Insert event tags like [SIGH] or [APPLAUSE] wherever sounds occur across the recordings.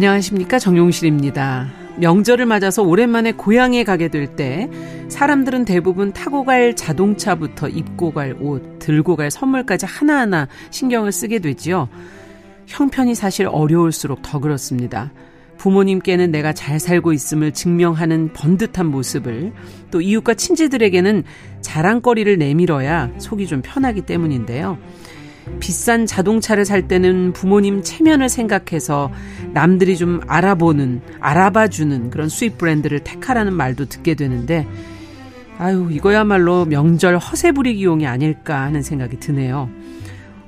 안녕하십니까 정용실입니다. 명절을 맞아서 오랜만에 고향에 가게 될 때 사람들은 대부분 타고 갈 자동차부터 입고 갈 옷, 들고 갈 선물까지 하나하나 신경을 쓰게 되지요. 형편이 사실 어려울수록 더 그렇습니다. 부모님께는 내가 잘 살고 있음을 증명하는 번듯한 모습을 또 이웃과 친지들에게는 자랑거리를 내밀어야 속이 좀 편하기 때문인데요. 비싼 자동차를 살 때는 부모님 체면을 생각해서 남들이 좀 알아보는, 알아봐주는 그런 수입 브랜드를 택하라는 말도 듣게 되는데, 아유, 이거야말로 명절 허세 부리기용이 아닐까 하는 생각이 드네요.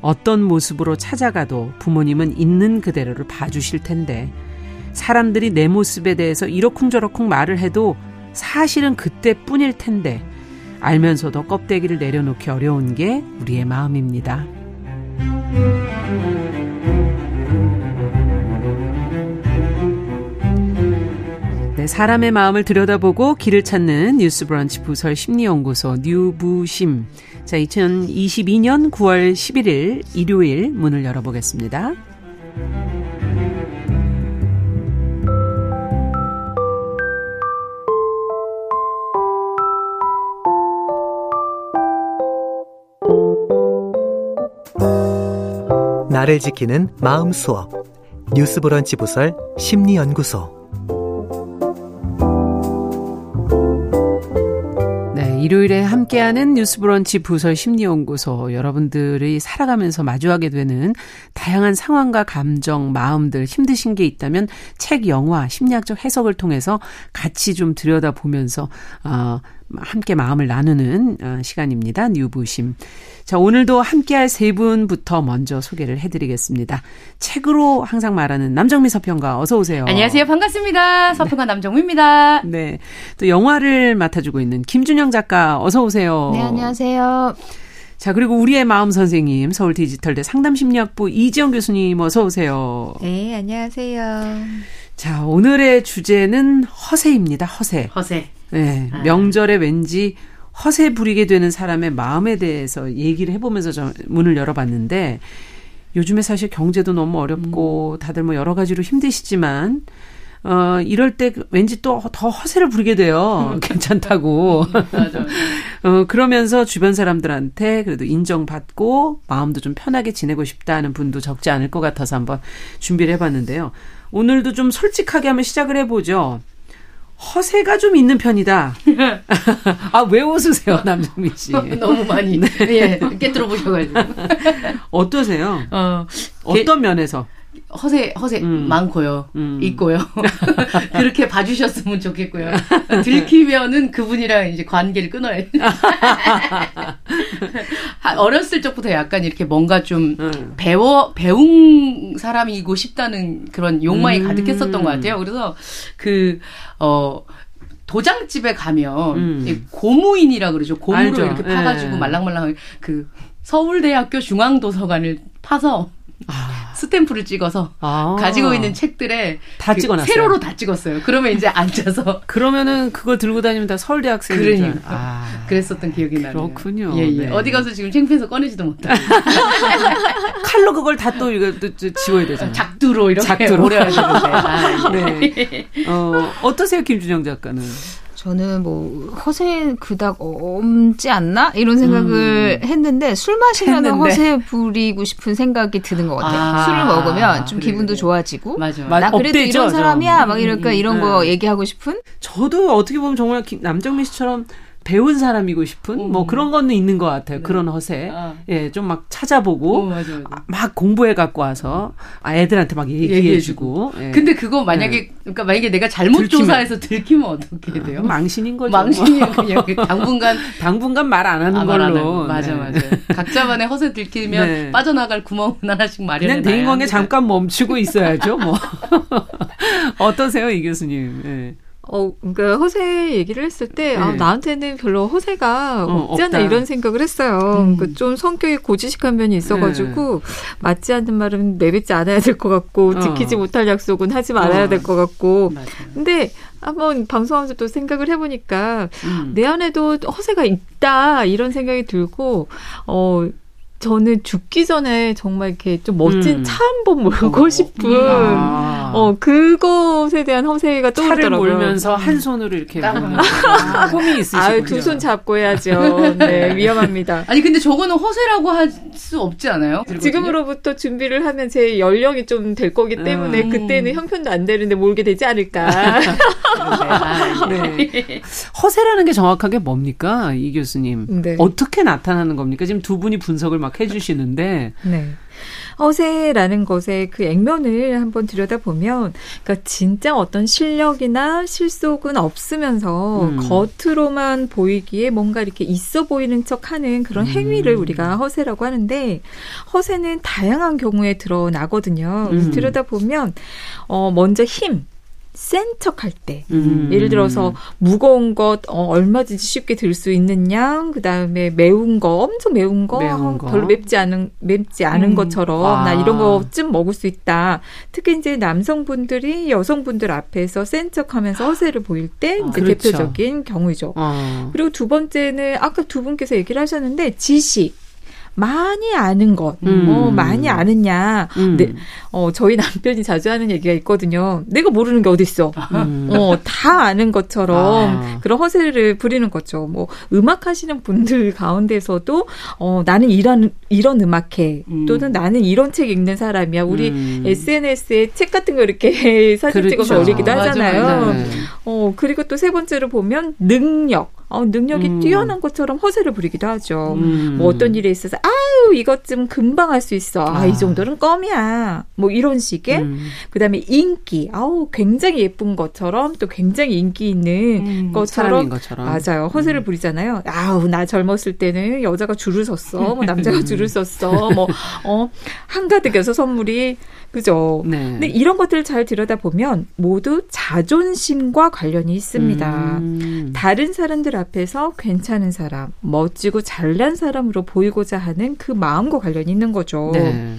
어떤 모습으로 찾아가도 부모님은 있는 그대로를 봐주실 텐데, 사람들이 내 모습에 대해서 이러쿵저러쿵 말을 해도 사실은 그때뿐일 텐데, 알면서도 껍데기를 내려놓기 어려운 게 우리의 마음입니다. 네, 사람의 마음을 들여다보고 길을 찾는 뉴스 브런치 부설 심리연구소 뉴부심. 자, 2022년 9월 11일 일요일 문을 열어보겠습니다. 나를 지키는 마음 수업. 뉴스 브런치 부설 심리 연구소. 네, 일요일에 함께하는 뉴스 브런치 부설 심리 연구소. 여러분들이 살아가면서 마주하게 되는 다양한 상황과 감정, 마음들 힘드신 게 있다면 책, 영화, 심리학적 해석을 통해서 같이 좀 들여다보면서 어 함께 마음을 나누는 어, 시간입니다. 뉴부심. 자, 오늘도 함께할 세 분부터 먼저 소개를 해드리겠습니다. 책으로 항상 말하는 남정미 서평가 어서 오세요. 안녕하세요. 반갑습니다. 서평가 네. 남정미입니다. [LAUGHS] 네. 또 영화를 맡아주고 있는 김준영 작가 어서 오세요. 네, 안녕하세요. 자, 그리고 우리의 마음 선생님, 서울 디지털대 상담심리학부 이지영 교수님 어서 오세요. 네, 안녕하세요. 자, 오늘의 주제는 허세입니다. 허세. 허세. 네. 아. 명절에 왠지 허세 부리게 되는 사람의 마음에 대해서 얘기를 해보면서 저 문을 열어봤는데 요즘에 사실 경제도 너무 어렵고 음. 다들 뭐 여러 가지로 힘드시지만 어, 이럴 때 왠지 또 더 허세를 부리게 돼요. [LAUGHS] 괜찮다고. 맞아. [LAUGHS] 어, 그러면서 주변 사람들한테 그래도 인정받고 마음도 좀 편하게 지내고 싶다는 분도 적지 않을 것 같아서 한번 준비를 해봤는데요. 오늘도 좀 솔직하게 한번 시작을 해보죠. 허세가 좀 있는 편이다. [LAUGHS] 아, 왜 웃으세요, 남정미 씨? [LAUGHS] 너무 많이. 네. 예, 깨뜨려 보셔가지고. 어떠세요? 어, 어떤 면에서? 허세 허세 음. 많고요. 음. 있고요. [LAUGHS] [LAUGHS] 그렇게 봐주셨으면 좋겠고요. 들키면은 그분이랑 이제 관계를 끊어야 돼. [LAUGHS] 어렸을 적부터 약간 이렇게 뭔가 좀 음. 배워 배운 사람이고 싶다는 그런 욕망이 음. 가득했었던 것 같아요. 그래서 그어 도장집에 가면 음. 고무인이라 그러죠. 고무로 알죠. 이렇게 파가지고 네. 말랑말랑 그 서울대학교 중앙도서관을 파서 아. 스탬프를 찍어서 아. 가지고 있는 책들에 다 그 찍어놨어요. 세로로 다 찍었어요. 그러면 이제 앉아서 [LAUGHS] 그러면은 그걸 들고 다니면 다 서울대 학생인 그러니까. 아. 그랬었던 기억이 나요. 그렇군요. 예, 예. 네. 어디 가서 지금 창피해서 꺼내지도 못하고 [LAUGHS] 칼로 그걸 다 또 이거 또 지워야 되잖아요. 작두로 이렇게 작두로 오래 하시는데. [LAUGHS] 아, 네. 어, 어떠세요, 김준영 작가는? 저는 뭐 허세 그닥 없지 않나 이런 생각을 음. 했는데 술 마시면 허세 부리고 싶은 생각이 드는 것 같아요. 아, 술을 먹으면 좀 그래, 기분도 좋아지고 맞아. 나 그래도 업되죠, 이런 사람이야 막 이럴까 음, 이런 음, 거 얘기하고 싶은. 저도 어떻게 보면 정말 남정민 씨처럼 배운 사람이고 싶은 음. 뭐 그런 거는 있는 것 같아요. 네. 그런 허세. 아. 예, 좀 막 찾아보고 오, 맞아, 맞아. 아, 막 공부해 갖고 와서 아, 애들한테 막 얘기해 주고. 예. 근데 그거 만약에 예. 그러니까 만약에 내가 잘못 들키면. 조사해서 들키면 어떻게 돼요? 아, 망신인 거죠. 망신이에요. [LAUGHS] 그냥 당분간 당분간 말 안 하는 아, 걸로. 맞아 네. 맞아. 각자만의 허세 들키면 네. 빠져나갈 구멍 하나씩 마련해 그냥 대인관계 잠깐 멈추고 있어야죠. 뭐. [LAUGHS] 어떠세요, 이 교수님? 예. 어, 그러니까 허세 얘기를 했을 때, 아, 네. 아, 나한테는 별로 허세가 어, 않나 이런 생각을 했어요. 음. 그러니까 좀 성격이 고지식한 면이 있어가지고, 네. 맞지 않는 말은 내뱉지 않아야 될 것 같고, 어. 지키지 못할 약속은 하지 말아야 어. 될것 같고. 맞아요. 근데 한번 방송하면서 또 생각을 해보니까, 음. 내 안에도 허세가 있다, 이런 생각이 들고, 어, 저는 죽기 전에 정말 이렇게 좀 멋진 음. 차한 번 몰고 어. 싶은 아. 어 그것에 대한 허세가 떠오르더라고요. 차를 몰면서 한 손으로 이렇게 아, 꿈이 있으시군요. 두손 잡고 해야죠. 네, [LAUGHS] 위험합니다. 아니 근데 저거는 허세라고 할 수 없지 않아요? 지금으로부터 준비를 하면 제 연령이 좀 될 거기 때문에 음. 그때는 형편도 안 되는데 몰게 되지 않을까. [LAUGHS] 아, 네. [LAUGHS] 허세라는 게 정확하게 뭡니까, 이 교수님? 네. 어떻게 나타나는 겁니까? 지금 두 분이 분석을 막 해주시는데. [LAUGHS] 네. 허세라는 것의 그 액면을 한번 들여다보면, 그러니까 진짜 어떤 실력이나 실속은 없으면서 음. 겉으로만 보이기에 뭔가 이렇게 있어 보이는 척 하는 그런 행위를 음. 우리가 허세라고 하는데, 허세는 다양한 경우에 드러나거든요. 음. 들여다보면, 어, 먼저 힘. 센 척할 때, 음. 예를 들어서 무거운 것 어, 얼마든지 쉽게 들 수 있는 양, 그 다음에 매운 거 엄청 매운 거, 매운 거. 별로 맵지 않은 맵지 않은 음. 것처럼 아. 나 이런 거쯤 먹을 수 있다. 특히 이제 남성분들이 여성분들 앞에서 센 척하면서 허세를 보일 때 아, 이제 그렇죠. 대표적인 경우죠. 아. 그리고 두 번째는 아까 두 분께서 얘기를 하셨는데 지식. 많이 아는 것, 음. 어, 많이 아느냐. 음. 네, 어, 저희 남편이 자주 하는 얘기가 있거든요. 내가 모르는 게 어딨어. 음. 어, 다 아는 것처럼 아. 그런 허세를 부리는 거죠. 뭐, 음악 하시는 분들 가운데서도, 어, 나는 이런, 이런 음악해. 음. 또는 나는 이런 책 읽는 사람이야. 우리 SNS에 음. 책 같은 거 이렇게 [LAUGHS] 사진 그렇죠. 찍어서 올리기도 하잖아요. 맞아, 맞아. 어, 그리고 또 세 번째로 보면 능력. 어, 능력이 음. 뛰어난 것처럼 허세를 부리기도 하죠. 음. 뭐 어떤 일에 있어서 아유 이것 좀 금방 할 수 있어. 아, 이 아. 정도는 껌이야. 뭐 이런 식의. 음. 그다음에 인기. 아우 굉장히 예쁜 것처럼 또 굉장히 인기 있는 음, 것처럼, 것처럼, 맞아요. 허세를 음. 부리잖아요. 아우 나 젊었을 때는 여자가 줄을 섰어. 뭐 남자가 줄을 섰어. 뭐어 한가득여서 선물이 그죠. 네. 근데 이런 것들을 잘 들여다 보면 모두 자존심과 관련이 있습니다. 음. 다른 사람들 앞에서 괜찮은 사람, 멋지고 잘난 사람으로 보이고자 하는 그 마음과 관련이 있는 거죠. 네.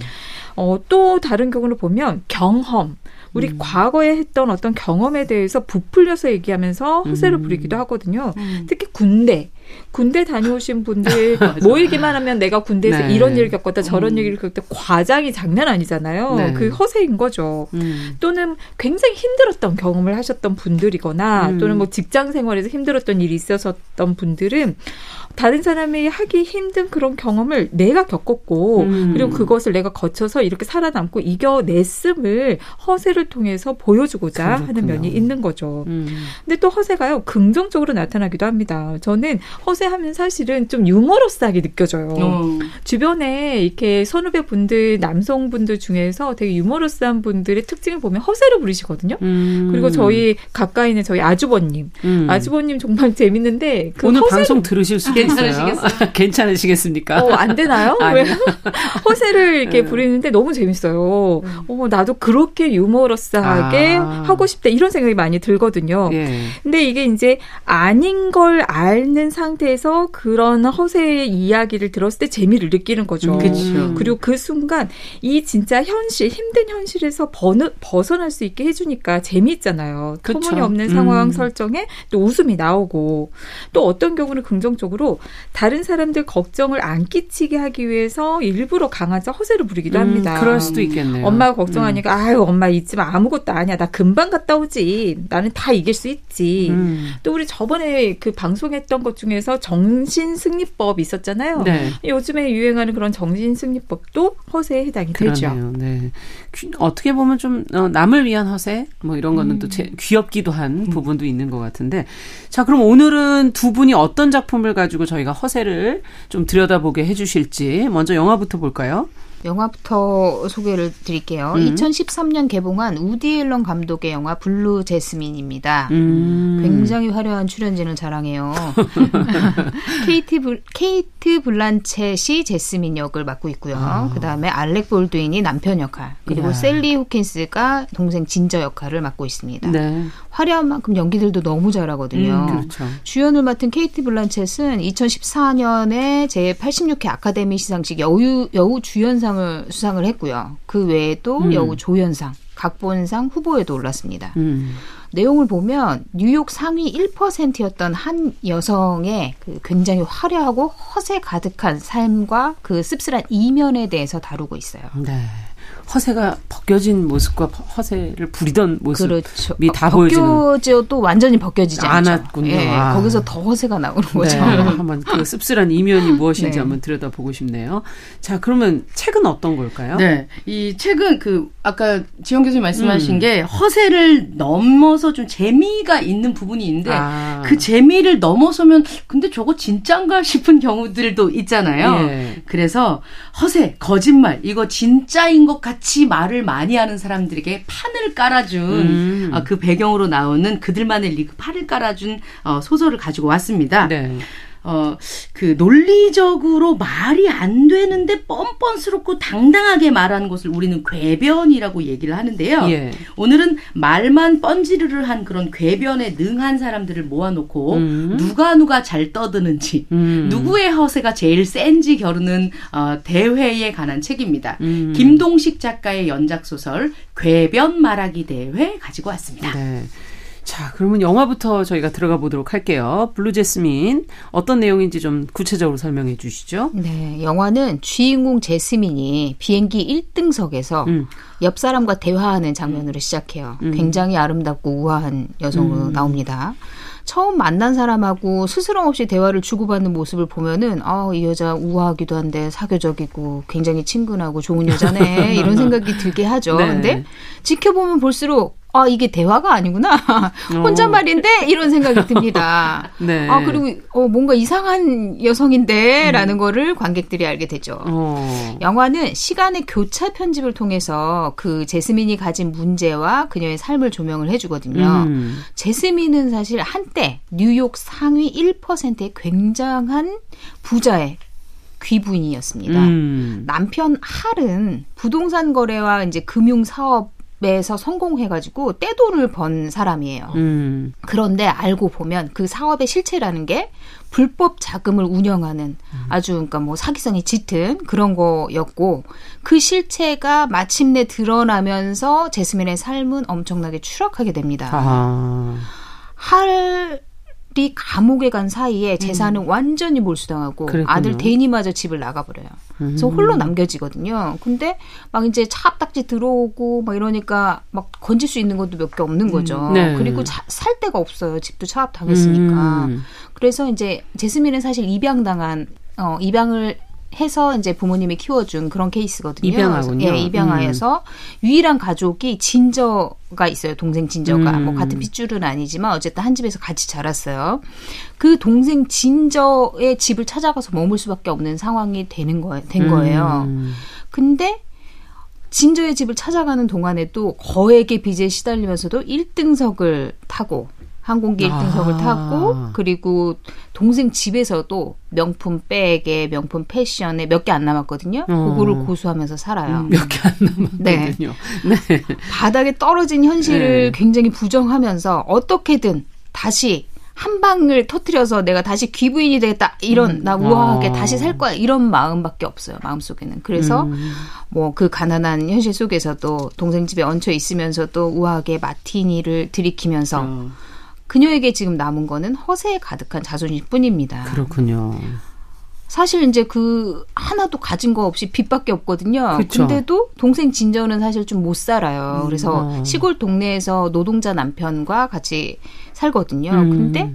어, 또 다른 경우를 보면 경험. 우리 음. 과거에 했던 어떤 경험에 대해서 부풀려서 얘기하면서 허세를 음. 부리기도 하거든요. 음. 특히 군대. 군대 다녀오신 분들 [LAUGHS] 모이기만 하면 내가 군대에서 네. 이런 일을 겪었다 저런 음. 얘기를 겪었다 과장이 장난 아니잖아요. 네. 그 허세인 거죠. 음. 또는 굉장히 힘들었던 경험을 하셨던 분들이거나 음. 또는 뭐 직장 생활에서 힘들었던 일이 있었던 분들은 다른 사람이 하기 힘든 그런 경험을 내가 겪었고 음. 그리고 그것을 내가 거쳐서 이렇게 살아남고 이겨냈음을 허세를 통해서 보여주고자 그렇군요. 하는 면이 있는 거죠. 음. 근데 또 허세가요 긍정적으로 나타나기도 합니다. 저는 허세하면 사실은 좀 유머러스하게 느껴져요. 어. 주변에 이렇게 선후배 분들 남성분들 중에서 되게 유머러스한 분들의 특징을 보면 허세를 부리시거든요. 음. 그리고 저희 가까이 있는 저희 아주버님, 음. 아주버님 정말 [LAUGHS] 재밌는데 그 오늘 허세를... 방송 들으실 수 괜찮으시겠어요? [LAUGHS] 괜찮으시겠습니까? 어, 안 되나요? [LAUGHS] 왜 허세를 이렇게 네. 부리는데 너무 재밌어요. 음. 어, 나도 그렇게 유머러스하게 아. 하고 싶다 이런 생각이 많이 들거든요. 예. 근데 이게 이제 아닌 걸 아는 상태에서 그런 허세의 이야기를 들었을 때 재미를 느끼는 거죠. 음. 그리고 그 순간 이 진짜 현실 힘든 현실에서 버느, 벗어날 수 있게 해주니까 재미있잖아요. 터무니없는 상황 음. 설정에 또 웃음이 나오고 또 어떤 경우는 긍정적으로 다른 사람들 걱정을 안 끼치게 하기 위해서 일부러 강아지 허세를 부리기도 음, 합니다. 그럴 수도 있겠네요. 엄마가 걱정하니까 음. 아유 엄마 있지만 아무것도 아니야 나 금방 갔다 오지 나는 다 이길 수 있지. 음. 또 우리 저번에 그 방송했던 것 중에서 정신 승리법 있었잖아요. 네. 요즘에 유행하는 그런 정신 승리법도 허세에 해당이 되죠. 네. 어떻게 보면 좀 어, 남을 위한 허세 뭐 이런 거는 음. 또 제, 귀엽기도 한 음. 부분도 있는 것 같은데 자 그럼 오늘은 두 분이 어떤 작품을 가지고 저희가 허세를 좀 들여다보게 해주실지 먼저 영화부터 볼까요? 영화부터 소개를 드릴게요. 음. 2013년 개봉한 우디 앨런 감독의 영화 블루 재스민입니다. 음. 굉장히 화려한 출연진을 자랑해요. [LAUGHS] 케이트, 불, 케이트 블란쳇이 재스민 역을 맡고 있고요. 아. 그 다음에 알렉 볼드윈이 남편 역할, 그리고 야. 샐리 호킨스가 동생 진저 역할을 맡고 있습니다. 네. 화려한 만큼 연기들도 너무 잘하거든요. 음, 그렇죠. 주연을 맡은 케이트 블란쳇은 2014년에 제 86회 아카데미 시상식 여우, 여우 주연상 을 수상을 했고요. 그 외에도 음. 여우 조연상, 각본상 후보에도 올랐습니다. 음. 내용을 보면 뉴욕 상위 1%였던 한 여성의 그 굉장히 화려하고 허세 가득한 삶과 그 씁쓸한 이면에 대해서 다루고 있어요. 네. 허세가 벗겨진 모습과 허세를 부리던 모습이 그렇죠. 다 보여지는. 벗겨져도 완전히 벗겨지지 않았군요. 예, 아. 거기서 더 허세가 나오는 네. 거죠. 네. 한번 그 [LAUGHS] 씁쓸한 이면이 무엇인지 네. 한번 들여다보고 싶네요. 자, 그러면 책은 어떤 걸까요? 네, 이 책은 그 아까 지영 교수님 말씀하신 음. 게 허세를 넘어서 좀 재미가 있는 부분이 있는데 아. 그 재미를 넘어서면 근데 저거 진짠가 싶은 경우들도 있잖아요. 예. 그래서 허세, 거짓말 이거 진짜인 것 같이 말을 많이 하는 사람들에게 판을 깔아준 음. 어, 그 배경으로 나오는 그들만의 리그 판을 깔아준 어, 소설을 가지고 왔습니다. 네. 어, 그 논리적으로 말이 안 되는데 뻔뻔스럽고 당당하게 말하는 것을 우리는 궤변이라고 얘기를 하는데요. 예. 오늘은 말만 뻔지르르 한 그런 궤변에 능한 사람들을 모아놓고 음. 누가 누가 잘 떠드는지 음. 누구의 허세가 제일 센지 겨루는 어, 대회에 관한 책입니다. 음. 김동식 작가의 연작 소설 궤변 말하기 대회 가지고 왔습니다. 네. 자, 그러면 영화부터 저희가 들어가 보도록 할게요. 블루 재스민 어떤 내용인지 좀 구체적으로 설명해 주시죠. 네, 영화는 주인공 재스민이 비행기 1등석에서 음. 옆 사람과 대화하는 장면으로 시작해요. 음. 굉장히 아름답고 우아한 여성으로 음. 나옵니다. 처음 만난 사람하고 스스럼 없이 대화를 주고받는 모습을 보면은 아, 이 여자 우아하기도 한데 사교적이고 굉장히 친근하고 좋은 여자네 이런 [LAUGHS] 생각이 들게 하죠. 네. 근데 지켜보면 볼수록 아, 이게 대화가 아니구나. [LAUGHS] 혼잣말인데? 이런 생각이 [LAUGHS] 듭니다. 네. 아, 그리고, 어, 뭔가 이상한 여성인데? 라는 음. 거를 관객들이 알게 되죠. 어. 영화는 시간의 교차 편집을 통해서 그 제스민이 가진 문제와 그녀의 삶을 조명을 해주거든요. 음. 제스민은 사실 한때 뉴욕 상위 1%의 굉장한 부자의 귀부인이었습니다. 음. 남편 할은 부동산 거래와 이제 금융 사업 에서 성공해가지고 떼돈을 번 사람이에요. 음. 그런데 알고 보면 그 사업의 실체라는 게 불법 자금을 운영하는 음. 아주 그러니까 뭐 사기성이 짙은 그런 거였고 그 실체가 마침내 드러나면서 제스민의 삶은 엄청나게 추락하게 됩니다. 아. 할 이 감옥에 간 사이에 음. 재산은 음. 완전히 몰수당하고 그랬군요. 아들 데니마저 집을 나가버려요. 그래서 음. 홀로 남겨지거든요. 근데 막 이제 차딱지 들어오고 막 이러니까 막 건질 수 있는 것도 몇 개 없는 거죠. 음. 네. 그리고 자, 살 데가 없어요. 집도 차압 당했으니까. 음. 그래서 이제 제스민은 사실 입양당한 어 입양을 해서 이제 부모님이 키워준 그런 케이스거든요. 입양하군요. 예, 입양하여서 음. 유일한 가족이 진저가 있어요. 동생 진저가 뭐 음. 뭐 같은 핏줄은 아니지만 어쨌든 한 집에서 같이 자랐어요. 그 동생 진저의 집을 찾아가서 머물 수밖에 없는 상황이 되는 거예요. 된 거예요. 음. 근데 진저의 집을 찾아가는 동안에도 거액의 빚에 시달리면서도 1등석을 타고 항공기 1등석을 아. 타고 그리고 동생 집에서도 명품 백에 명품 패션에 몇 개 안 남았거든요. 어. 그거를 고수하면서 살아요. 음, 몇개 안 남았거든요. 네. [LAUGHS] 네. 바닥에 떨어진 현실을 네. 굉장히 부정하면서 어떻게든 다시 한 방을 터트려서 내가 다시 귀부인이 되겠다 이런 음. 나 우아하게 아. 다시 살 거야 이런 마음밖에 없어요 마음속에는 그래서 음. 뭐그 가난한 현실 속에서도 동생 집에 얹혀 있으면서도 우아하게 마티니를 들이키면서 어. 그녀에게 지금 남은 거는 허세에 가득한 자존심 뿐입니다. 그렇군요. 사실 이제 그 하나도 가진 거 없이 빚밖에 없거든요. 그쵸. 근데도 동생 진저는 사실 좀 못 살아요. 음, 그래서 어. 시골 동네에서 노동자 남편과 같이 살거든요. 음. 근데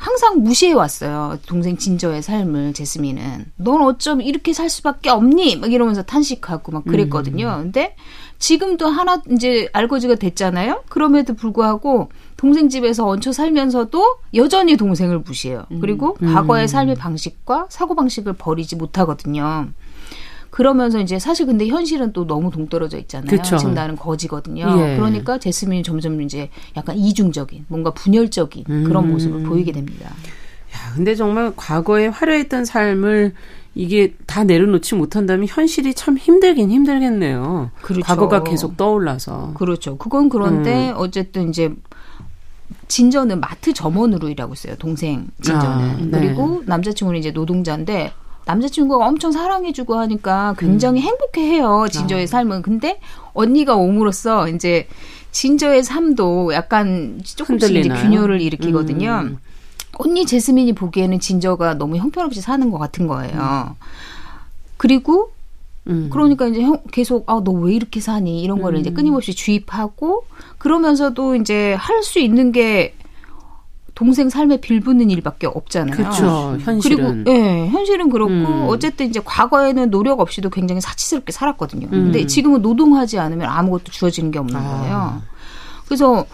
항상 무시해 왔어요. 동생 진저의 삶을 제스민은. 넌 어쩜 이렇게 살 수밖에 없니? 막 이러면서 탄식하고 막 그랬거든요. 음. 근데 지금도 하나 이제 알거지가 됐잖아요. 그럼에도 불구하고 동생 집에서 얹혀 살면서도 여전히 동생을 무시해요. 음. 그리고 음. 과거의 삶의 방식과 사고 방식을 버리지 못하거든요. 그러면서 이제 사실 근데 현실은 또 너무 동떨어져 있잖아요. 그쵸. 지금 나는 거지거든요. 예. 그러니까 제스민이 점점 이제 약간 이중적인 뭔가 분열적인 음. 그런 모습을 보이게 됩니다. 야, 근데 정말 과거에 화려했던 삶을 이게 다 내려놓지 못한다면 현실이 참 힘들긴 힘들겠네요. 그렇죠. 과거가 계속 떠올라서. 그렇죠. 그건 그런데 음. 어쨌든 이제 진저는 마트 점원으로 일하고 있어요. 동생 진저는. 아, 네. 그리고 남자친구는 이제 노동자인데 남자친구가 엄청 사랑해주고 하니까 굉장히 음. 행복해해요. 진저의 아. 삶은. 근데 언니가 옴으로써 이제 진저의 삶도 약간 조금씩 이제 균열을 일으키거든요. 음. 언니 제스민이 보기에는 진저가 너무 형편없이 사는 것 같은 거예요. 음. 그리고 음. 그러니까 이제 형 계속 아 너 왜 이렇게 사니 이런 거를 음. 이제 끊임없이 주입하고 그러면서도 이제 할 수 있는 게 동생 삶에 빌붙는 일밖에 없잖아요. 그렇죠. 현실은. 그리고 예, 현실은 그렇고 음. 어쨌든 이제 과거에는 노력 없이도 굉장히 사치스럽게 살았거든요. 음. 근데 지금은 노동하지 않으면 아무것도 주어지는 게 없는 아. 거예요. 그래서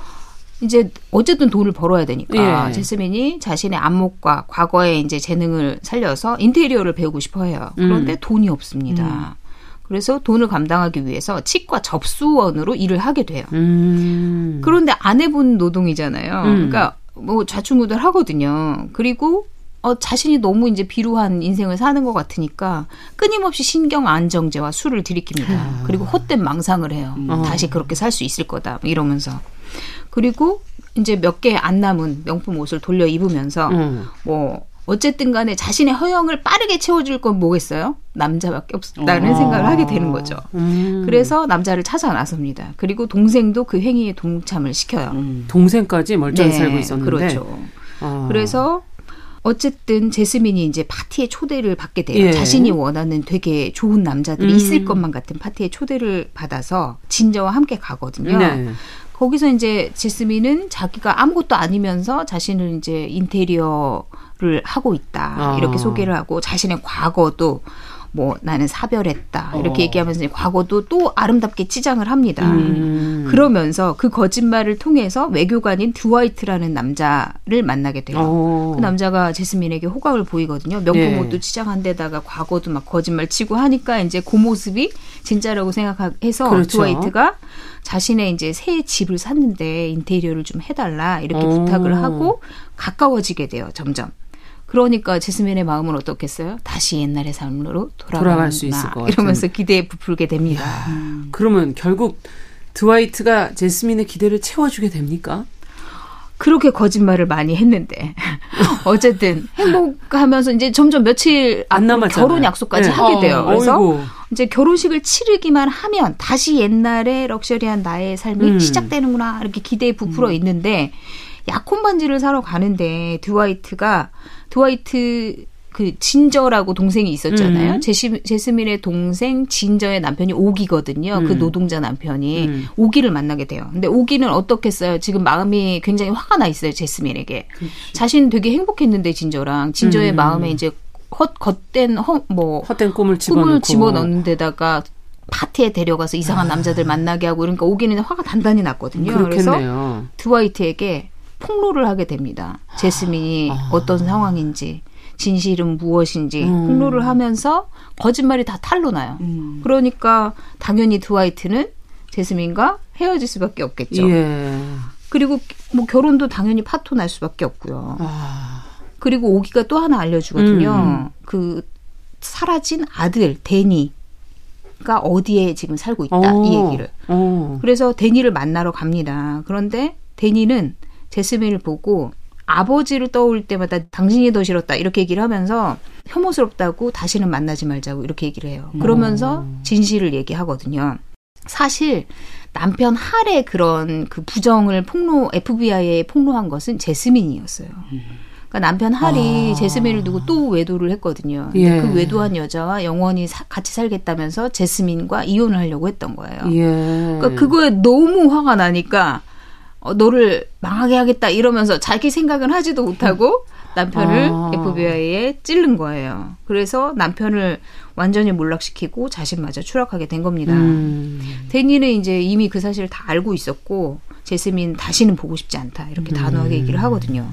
이제 어쨌든 돈을 벌어야 되니까 예. 제스민이 자신의 안목과 과거의 이제 재능을 살려서 인테리어를 배우고 싶어 해요. 그런데 음. 돈이 없습니다. 음. 그래서 돈을 감당하기 위해서 치과 접수원으로 일을 하게 돼요. 음. 그런데 안 해본 노동이잖아요. 음. 그러니까 뭐 좌충우돌 하거든요. 그리고 어, 자신이 너무 이제 비루한 인생을 사는 것 같으니까 끊임없이 신경 안정제와 술을 들이킵니다. 아. 그리고 헛된 망상을 해요. 음. 다시 그렇게 살 수 있을 거다. 이러면서. 그리고 이제 몇 개 안 남은 명품 옷을 돌려 입으면서 음. 뭐 어쨌든 간에 자신의 허영을 빠르게 채워줄 건 뭐겠어요? 남자밖에 없다는 어. 생각을 하게 되는 거죠. 음. 그래서 남자를 찾아 나섭니다. 그리고 동생도 그 행위에 동참을 시켜요. 음. 동생까지 멀쩡히 네, 살고 있었는데. 그렇죠. 어. 그래서 어쨌든 제스민이 이제 파티에 초대를 받게 돼요. 예. 자신이 원하는 되게 좋은 남자들이 음. 있을 것만 같은 파티에 초대를 받아서 진저와 함께 가거든요. 네. 거기서 이제 제스민은 자기가 아무것도 아니면서 자신을 이제 인테리어 를 하고 있다 어. 이렇게 소개를 하고 자신의 과거도 뭐 나는 사별했다 이렇게 어. 얘기하면서 과거도 또 아름답게 치장을 합니다. 음. 그러면서 그 거짓말을 통해서 외교관인 드와이트라는 남자를 만나게 돼요. 어. 그 남자가 제스민에게 호감을 보이거든요. 명품 옷도 네. 치장한 데다가 과거도 막 거짓말 치고 하니까 이제 그 모습이 진짜라고 생각해서 그렇죠. 드와이트가 자신의 이제 새 집을 샀는데 인테리어를 좀 해달라 이렇게 오. 부탁을 하고 가까워지게 돼요. 점점. 그러니까 제스민의 마음은 어떻겠어요? 다시 옛날의 삶으로 돌아갈 수 있을 것 이러면서 기대에 부풀게 됩니다. 음. 그러면 결국 드와이트가 제스민의 기대를 채워주게 됩니까? 그렇게 거짓말을 많이 했는데 [LAUGHS] 어쨌든 행복하면서 이제 점점 며칠 안 남았잖아요. 결혼 약속까지 네. 하게 돼요. 어, 그래서 어이구. 이제 결혼식을 치르기만 하면 다시 옛날의 럭셔리한 나의 삶이 음. 시작되는구나 이렇게 기대에 부풀어 음. 있는데 약혼 반지를 사러 가는데 드와이트가 드와이트 그 진저라고 동생이 있었잖아요. 음. 제시, 제스민의 동생 진저의 남편이 오기거든요. 그 음. 그 노동자 남편이 음. 오기를 만나게 돼요. 근데 오기는 어떻겠어요? 지금 마음이 굉장히 화가 나 있어요. 제스민에게. 그치. 자신 되게 행복했는데 진저랑 진저의 음. 마음에 이제 헛 헛된 허, 뭐 헛된 꿈을 집어넣고 꿈을 집어넣는 데다가 파티에 데려가서 이상한 아. 남자들 만나게 하고 그러니까 오기는 화가 단단히 났거든요. 그렇겠네요. 그래서 드와이트에게 폭로를 하게 됩니다. 제스민이 아. 어떤 상황인지. 진실은 무엇인지 음. 폭로를 하면서 거짓말이 다 탄로 나요. 음. 그러니까 당연히 드와이트는 제스민과 헤어질 수밖에 없겠죠. 예. 그리고 뭐 결혼도 당연히 파토 날 수밖에 없고요. 아. 그리고 오기가 또 하나 알려주거든요. 음. 그 사라진 아들 데니 가 어디에 지금 살고 있다 오. 이 얘기를. 오. 그래서 데니를 만나러 갑니다. 그런데 데니는 제스민을 보고 아버지를 떠올 때마다 당신이 더 싫었다 이렇게 얘기를 하면서 혐오스럽다고 다시는 만나지 말자고 이렇게 얘기를 해요. 그러면서 음. 진실을 얘기하거든요. 사실 남편 할의 그런 그 부정을 폭로 FBI에 폭로한 것은 제스민이었어요. 그러니까 남편 할이 아. 제스민을 두고 또 외도를 했거든요. 예. 그 외도한 여자와 영원히 사, 같이 살겠다면서 제스민과 이혼을 하려고 했던 거예요. 예. 그러니까 그거에 너무 화가 나니까 어, 너를 망하게 하겠다 이러면서 자기 생각은 하지도 못하고 남편을 아. FBI에 찔른 거예요. 그래서 남편을 완전히 몰락시키고 자신마저 추락하게 된 겁니다. 음. 데니는 이제 이미 그 사실을 다 알고 있었고 제스민 다시는 보고 싶지 않다 이렇게 음. 단호하게 얘기를 하거든요.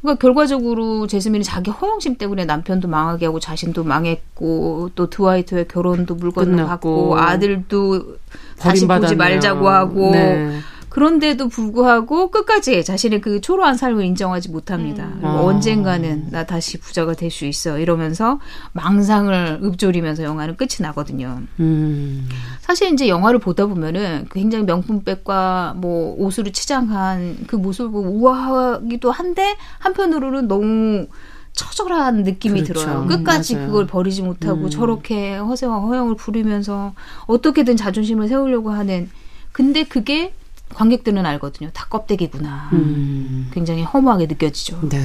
그러니까 결과적으로 제스민이 자기 허영심 때문에 남편도 망하게 하고 자신도 망했고 또 드와이트의 결혼도 물건을 받고 아들도 다시 보지 말자고 하고 네. 그런데도 불구하고 끝까지 자신의 그 초라한 삶을 인정하지 못합니다. 음. 아. 언젠가는 나 다시 부자가 될 수 있어 이러면서 망상을 읊조리면서 영화는 끝이 나거든요. 음. 사실 이제 영화를 보다 보면은 굉장히 명품백과 뭐 옷으로 치장한 그 모습을 우아하기도 한데 한편으로는 너무 처절한 느낌이 그렇죠. 들어요. 끝까지 맞아요. 그걸 버리지 못하고 음. 저렇게 허세와 허영을 부리면서 어떻게든 자존심을 세우려고 하는 근데 그게 관객들은 알거든요. 다 껍데기구나. 음. 굉장히 허무하게 느껴지죠. 네.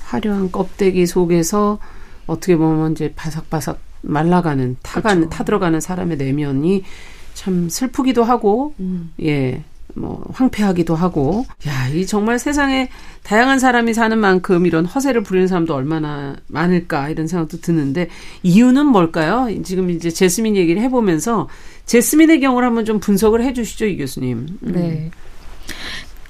화려한 껍데기 속에서 어떻게 보면 이제 바삭바삭 말라가는 타가는 그렇죠. 타들어가는 사람의 내면이 참 슬프기도 하고 음. 예. 뭐 황폐하기도 하고 야, 이 정말 세상에 다양한 사람이 사는 만큼 이런 허세를 부리는 사람도 얼마나 많을까 이런 생각도 드는데 이유는 뭘까요? 지금 이제 제스민 얘기를 해 보면서 제스민의 경우를 한번 좀 분석을 해 주시죠, 이 교수님. 음. 네.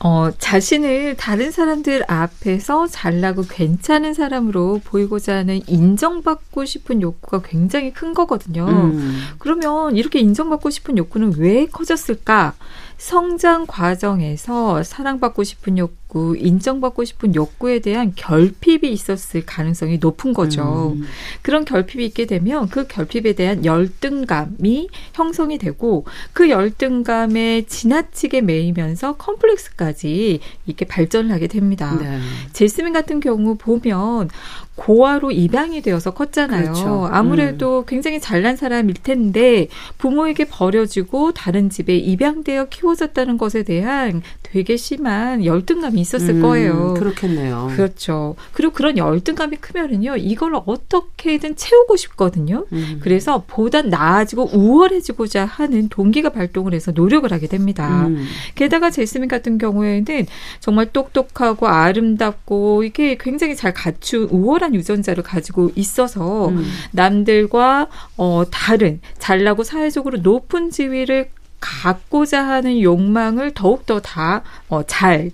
어, 자신을 다른 사람들 앞에서 잘나고 괜찮은 사람으로 보이고자 하는 인정받고 싶은 욕구가 굉장히 큰 거거든요. 음. 그러면 이렇게 인정받고 싶은 욕구는 왜 커졌을까? 성장 과정에서 사랑받고 싶은 욕구, 인정받고 싶은 욕구에 대한 결핍이 있었을 가능성이 높은 거죠. 음. 그런 결핍이 있게 되면 그 결핍에 대한 열등감이 형성이 되고 그 열등감에 지나치게 매이면서 컴플렉스까지 이렇게 발전을 하게 됩니다. 네. 제스민 같은 경우 보면 고아로 입양이 되어서 컸잖아요. 그렇죠. 아무래도 음. 굉장히 잘난 사람일 텐데 부모에게 버려지고 다른 집에 입양되어 키워졌다는 것에 대한 되게 심한 열등감이 있었을 음, 거예요. 그렇겠네요. 그렇죠. 그리고 그런 열등감이 크면은요, 이걸 어떻게든 채우고 싶거든요. 음. 그래서 보다 나아지고 우월해지고자 하는 동기가 발동을 해서 노력을 하게 됩니다. 음. 게다가 제스민 같은 경우에는 정말 똑똑하고 아름답고 이게 굉장히 잘 갖춘 우월한 탁월한 유전자를 가지고 있어서 음. 남들과 어 다른 잘나고 사회적으로 높은 지위를 갖고자 하는 욕망을 더욱더 다잘 어,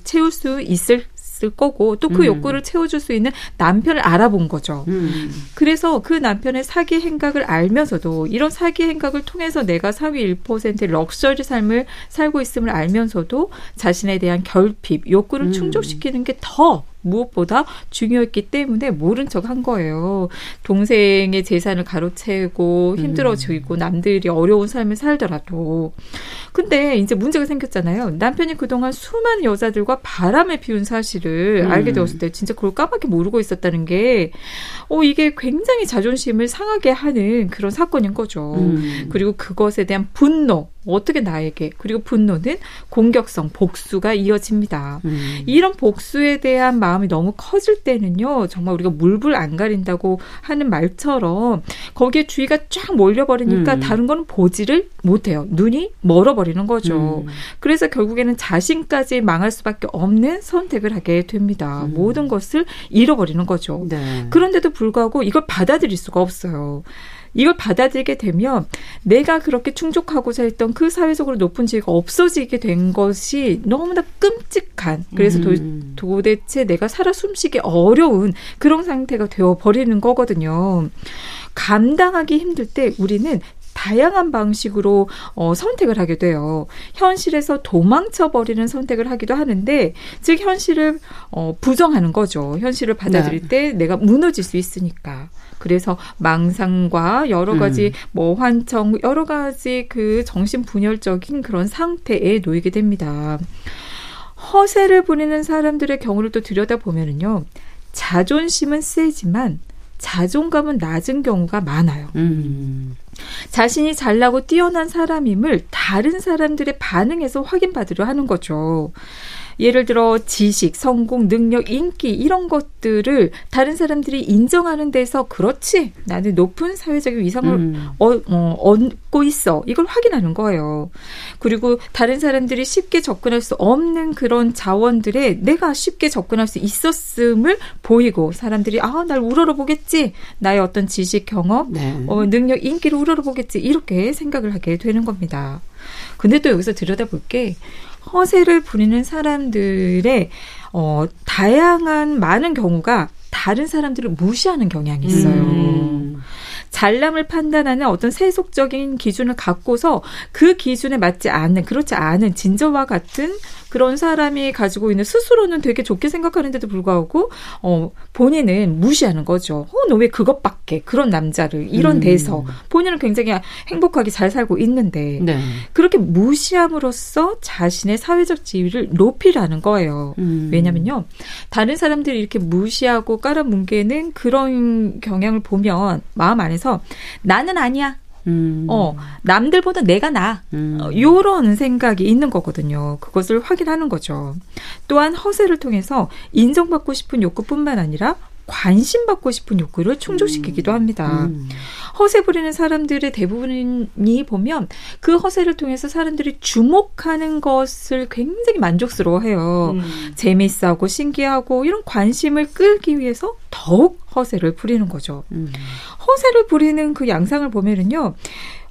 채울 수 있을 있을 거고 또그 음. 욕구를 채워줄 수 있는 남편을 알아본 거죠. 음. 그래서 그 남편의 사기 행각을 알면서도 이런 사기 행각을 통해서 내가 사위 1%의 럭셔리 삶을 살고 있음을 알면서도 자신에 대한 결핍, 욕구를 음. 충족시키는 게 더 무엇보다 중요했기 때문에 모른 척 한 거예요. 동생의 재산을 가로채고 힘들어지고 음. 남들이 어려운 삶을 살더라도. 근데 이제 문제가 생겼잖아요. 남편이 그동안 수많은 여자들과 바람을 피운 사실을 음. 알게 되었을 때 진짜 그걸 까맣게 모르고 있었다는 게, 어, 이게 굉장히 자존심을 상하게 하는 그런 사건인 거죠. 음. 그리고 그것에 대한 분노, 어떻게 나에게 그리고 분노는 공격성 복수가 이어집니다. 음. 이런 복수에 대한 마음이 너무 커질 때는요 정말 우리가 물불 안 가린다고 하는 말처럼 거기에 주의가 쫙 몰려버리니까 음. 다른 거는 보지를 못해요. 눈이 멀어버리는 거죠. 음. 그래서 결국에는 자신까지 망할 수밖에 없는 선택을 하게 됩니다. 음. 모든 것을 잃어버리는 거죠. 네. 그런데도 불구하고 이걸 받아들일 수가 없어요. 이걸 받아들이게 되면 내가 그렇게 충족하고자 했던 그 사회적으로 높은 지위가 없어지게 된 것이 너무나 끔찍한 그래서 음. 도, 대체 내가 살아 숨쉬기 어려운 그런 상태가 되어 버리는 거거든요. 감당하기 힘들 때 우리는 다양한 방식으로 어, 선택을 하게 돼요. 현실에서 도망쳐 버리는 선택을 하기도 하는데, 즉 현실을 어, 부정하는 거죠. 현실을 받아들일 네. 때 내가 무너질 수 있으니까. 그래서 망상과 여러 가지 음. 뭐 환청 여러 가지 그 정신 분열적인 그런 상태에 놓이게 됩니다. 허세를 부리는 사람들의 경우를 또 들여다 보면은요. 자존심은 세지만 자존감은 낮은 경우가 많아요. 음. 자신이 잘나고 뛰어난 사람임을 다른 사람들의 반응에서 확인받으려 하는 거죠. 예를 들어 지식, 성공, 능력, 인기 이런 것들을 다른 사람들이 인정하는 데서 그렇지 나는 높은 사회적인 위상을 음. 어, 어, 얻고 있어 이걸 확인하는 거예요. 그리고 다른 사람들이 쉽게 접근할 수 없는 그런 자원들에 내가 쉽게 접근할 수 있었음을 보이고 사람들이 아 날 우러러 보겠지 나의 어떤 지식, 경험, 네. 어, 능력, 인기를 우러러 보겠지 이렇게 생각을 하게 되는 겁니다. 근데 또 여기서 들여다볼 게 허세를 부리는 사람들의 어, 다양한 많은 경우가 다른 사람들을 무시하는 경향이 있어요. 음. 잘남을 판단하는 어떤 세속적인 기준을 갖고서 그 기준에 맞지 않는 그렇지 않은 진저와 같은 그런 사람이 가지고 있는 스스로는 되게 좋게 생각하는데도 불구하고 어 본인은 무시하는 거죠. 어 너 왜 그것밖에 그런 남자를 이런 음. 데서 본인은 굉장히 행복하게 잘 살고 있는데 네. 그렇게 무시함으로써 자신의 사회적 지위를 높이라는 거예요. 음. 왜냐면요. 다른 사람들이 이렇게 무시하고 깔아뭉개는 그런 경향을 보면 마음 안에서 나는 아니야. 음. 어, 남들보다 내가 나. 음. 어, 요런 생각이 있는 거거든요. 그것을 확인하는 거죠. 또한 허세를 통해서 인정받고 싶은 욕구뿐만 아니라 관심받고 싶은 욕구를 충족시키기도 음. 합니다. 음. 허세 부리는 사람들의 대부분이 보면 그 허세를 통해서 사람들이 주목하는 것을 굉장히 만족스러워해요. 음. 재미있어하고 신기하고 이런 관심을 끌기 위해서 더욱 허세를 부리는 거죠. 음. 허세를 부리는 그 양상을 보면은요,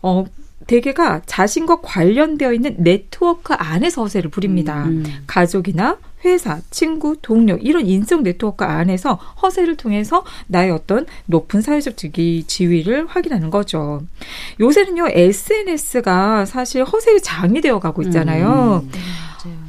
어, 대개가 자신과 관련되어 있는 네트워크 안에서 허세를 부립니다. 음. 가족이나 회사, 친구, 동료 이런 인성 네트워크 안에서 허세를 통해서 나의 어떤 높은 사회적 지위, 지위를 확인하는 거죠. 요새는요 SNS가 사실 허세의 장이 되어 가고 있잖아요. 음. 네,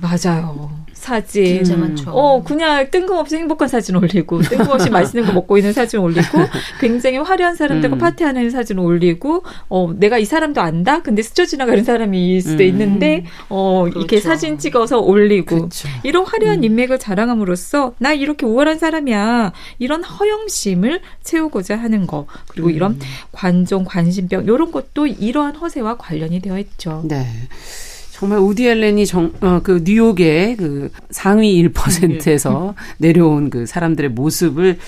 맞아요. 맞아요. 사진. 진짜 많죠. 어, 그냥 뜬금없이 행복한 사진 올리고, 뜬금없이 맛있는 거 먹고 있는 사진 올리고, [LAUGHS] 굉장히 화려한 사람들과 음. 파티하는 사진 올리고, 어, 내가 이 사람도 안다? 근데 스쳐 지나가는 사람일 수도 음. 있는데, 어, 그렇죠. 이렇게 사진 찍어서 올리고, 그렇죠. 이런 화려한 음. 인맥을 자랑함으로써, 나 이렇게 우월한 사람이야. 이런 허영심을 채우고자 하는 거. 그리고 음. 이런 관종, 관심병, 이런 것도 이러한 허세와 관련이 되어 있죠. 네. 정말 우디 앨런이 정, 어, 그 뉴욕의 그 상위 1%에서 [LAUGHS] 내려온 그 사람들의 모습을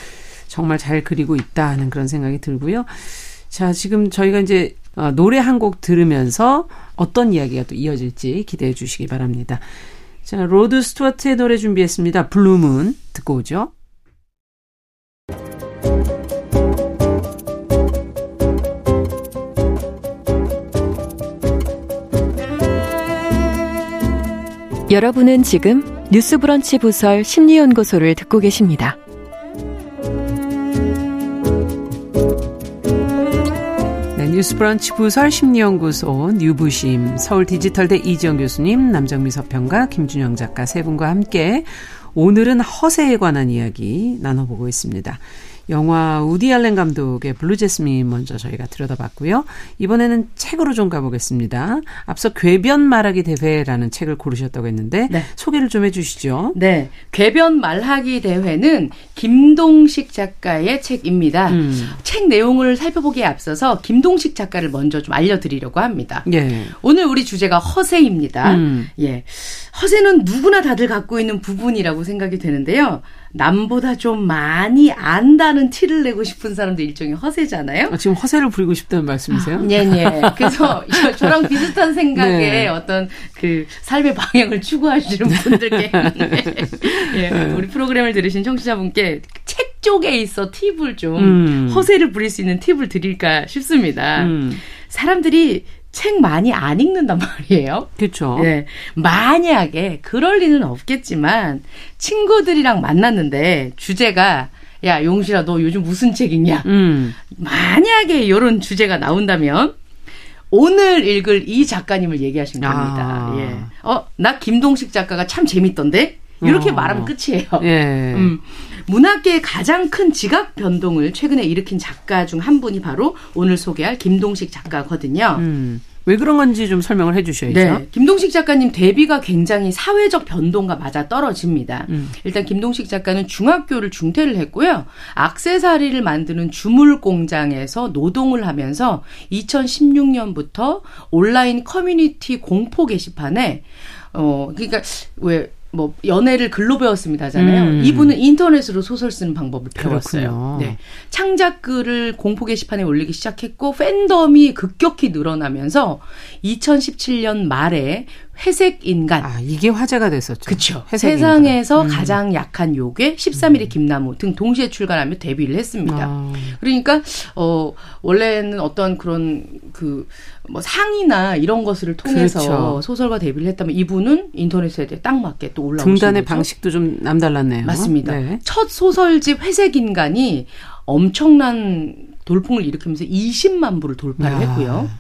정말 잘 그리고 있다는 그런 생각이 들고요. 자, 지금 저희가 이제 어, 노래 한 곡 들으면서 어떤 이야기가 또 이어질지 기대해 주시기 바랍니다. 자, 로드 스튜어트의 노래 준비했습니다. 블루문 듣고 오죠. 여러분은 지금 뉴스브런치 부설 심리연구소를 듣고 계십니다. 네, 뉴스브런치 부설 심리연구소 뉴부심 서울 디지털대 이지영 교수님 남정미 서평가 김준영 작가 세 분과 함께 오늘은 허세에 관한 이야기 나눠보고 있습니다. 영화 우디 알렌 감독의 블루 재스민 먼저 저희가 들여다봤고요. 이번에는 책으로 좀 가보겠습니다. 앞서 궤변 말하기 대회라는 책을 고르셨다고 했는데 네. 소개를 좀 해주시죠. 네, 궤변 말하기 대회는 김동식 작가의 책입니다. 음. 책 내용을 살펴보기에 앞서서 김동식 작가를 먼저 좀 알려드리려고 합니다. 예. 오늘 우리 주제가 허세입니다. 음. 예, 허세는 누구나 다들 갖고 있는 부분이라고 생각이 되는데요. 남보다 좀 많이 안다는 티를 내고 싶은 사람도 일종의 허세잖아요. 아, 지금 허세를 부리고 싶다는 말씀이세요? 아, 네, 네. [LAUGHS] 그래서 저랑 비슷한 생각의 네. 어떤 그 삶의 방향을 추구하시는 분들께 [LAUGHS] 예, 네. 우리 프로그램을 들으신 청취자분께 책 쪽에 있어 팁을 좀 음. 허세를 부릴 수 있는 팁을 드릴까 싶습니다. 음. 사람들이 책 많이 안 읽는단 [LAUGHS] 말이에요. 그렇죠. 네. 만약에 그럴 리는 없겠지만 친구들이랑 만났는데 주제가 야 용실아 너 요즘 무슨 책 읽냐? 음. 만약에 이런 주제가 나온다면 오늘 읽을 이 작가님을 얘기하시면 됩니다. 아. 예. 어, 나 김동식 작가가 참 재밌던데? 이렇게 어. 말하면 끝이에요. 예. 음. 문학계의 가장 큰 지각 변동을 최근에 일으킨 작가 중 한 분이 바로 오늘 소개할 김동식 작가거든요. 음. 왜 그런 건지 좀 설명을 해 주셔야죠. 네. 김동식 작가님 데뷔가 굉장히 사회적 변동과 맞아 떨어집니다. 음. 일단 김동식 작가는 중학교를 중퇴를 했고요. 악세사리를 만드는 주물 공장에서 노동을 하면서 2016년부터 온라인 커뮤니티 공포 게시판에 어 그러니까 왜 뭐 연애를 글로 배웠습니다 하잖아요. 음. 이분은 인터넷으로 소설 쓰는 방법을 배웠어요. 네. 창작글을 공포 게시판에 올리기 시작했고 팬덤이 급격히 늘어나면서 2017년 말에 회색 인간. 아, 이게 화제가 됐었죠. 그렇죠. 세상에서 음. 가장 약한 요괴 13일의 음. 김남우 등 동시에 출간하며 데뷔를 했습니다. 아. 그러니까 어 원래는 어떤 그런 그 뭐 상이나 이런 것을 통해서 그렇죠. 소설가 데뷔를 했다면 이분은 인터넷에 딱 맞게 또 올라오신 등단의 거죠. 방식도 좀 남달랐네요. 맞습니다. 네. 첫 소설집 회색 인간이 엄청난 돌풍을 일으키면서 20만 부를 돌파를 했고요.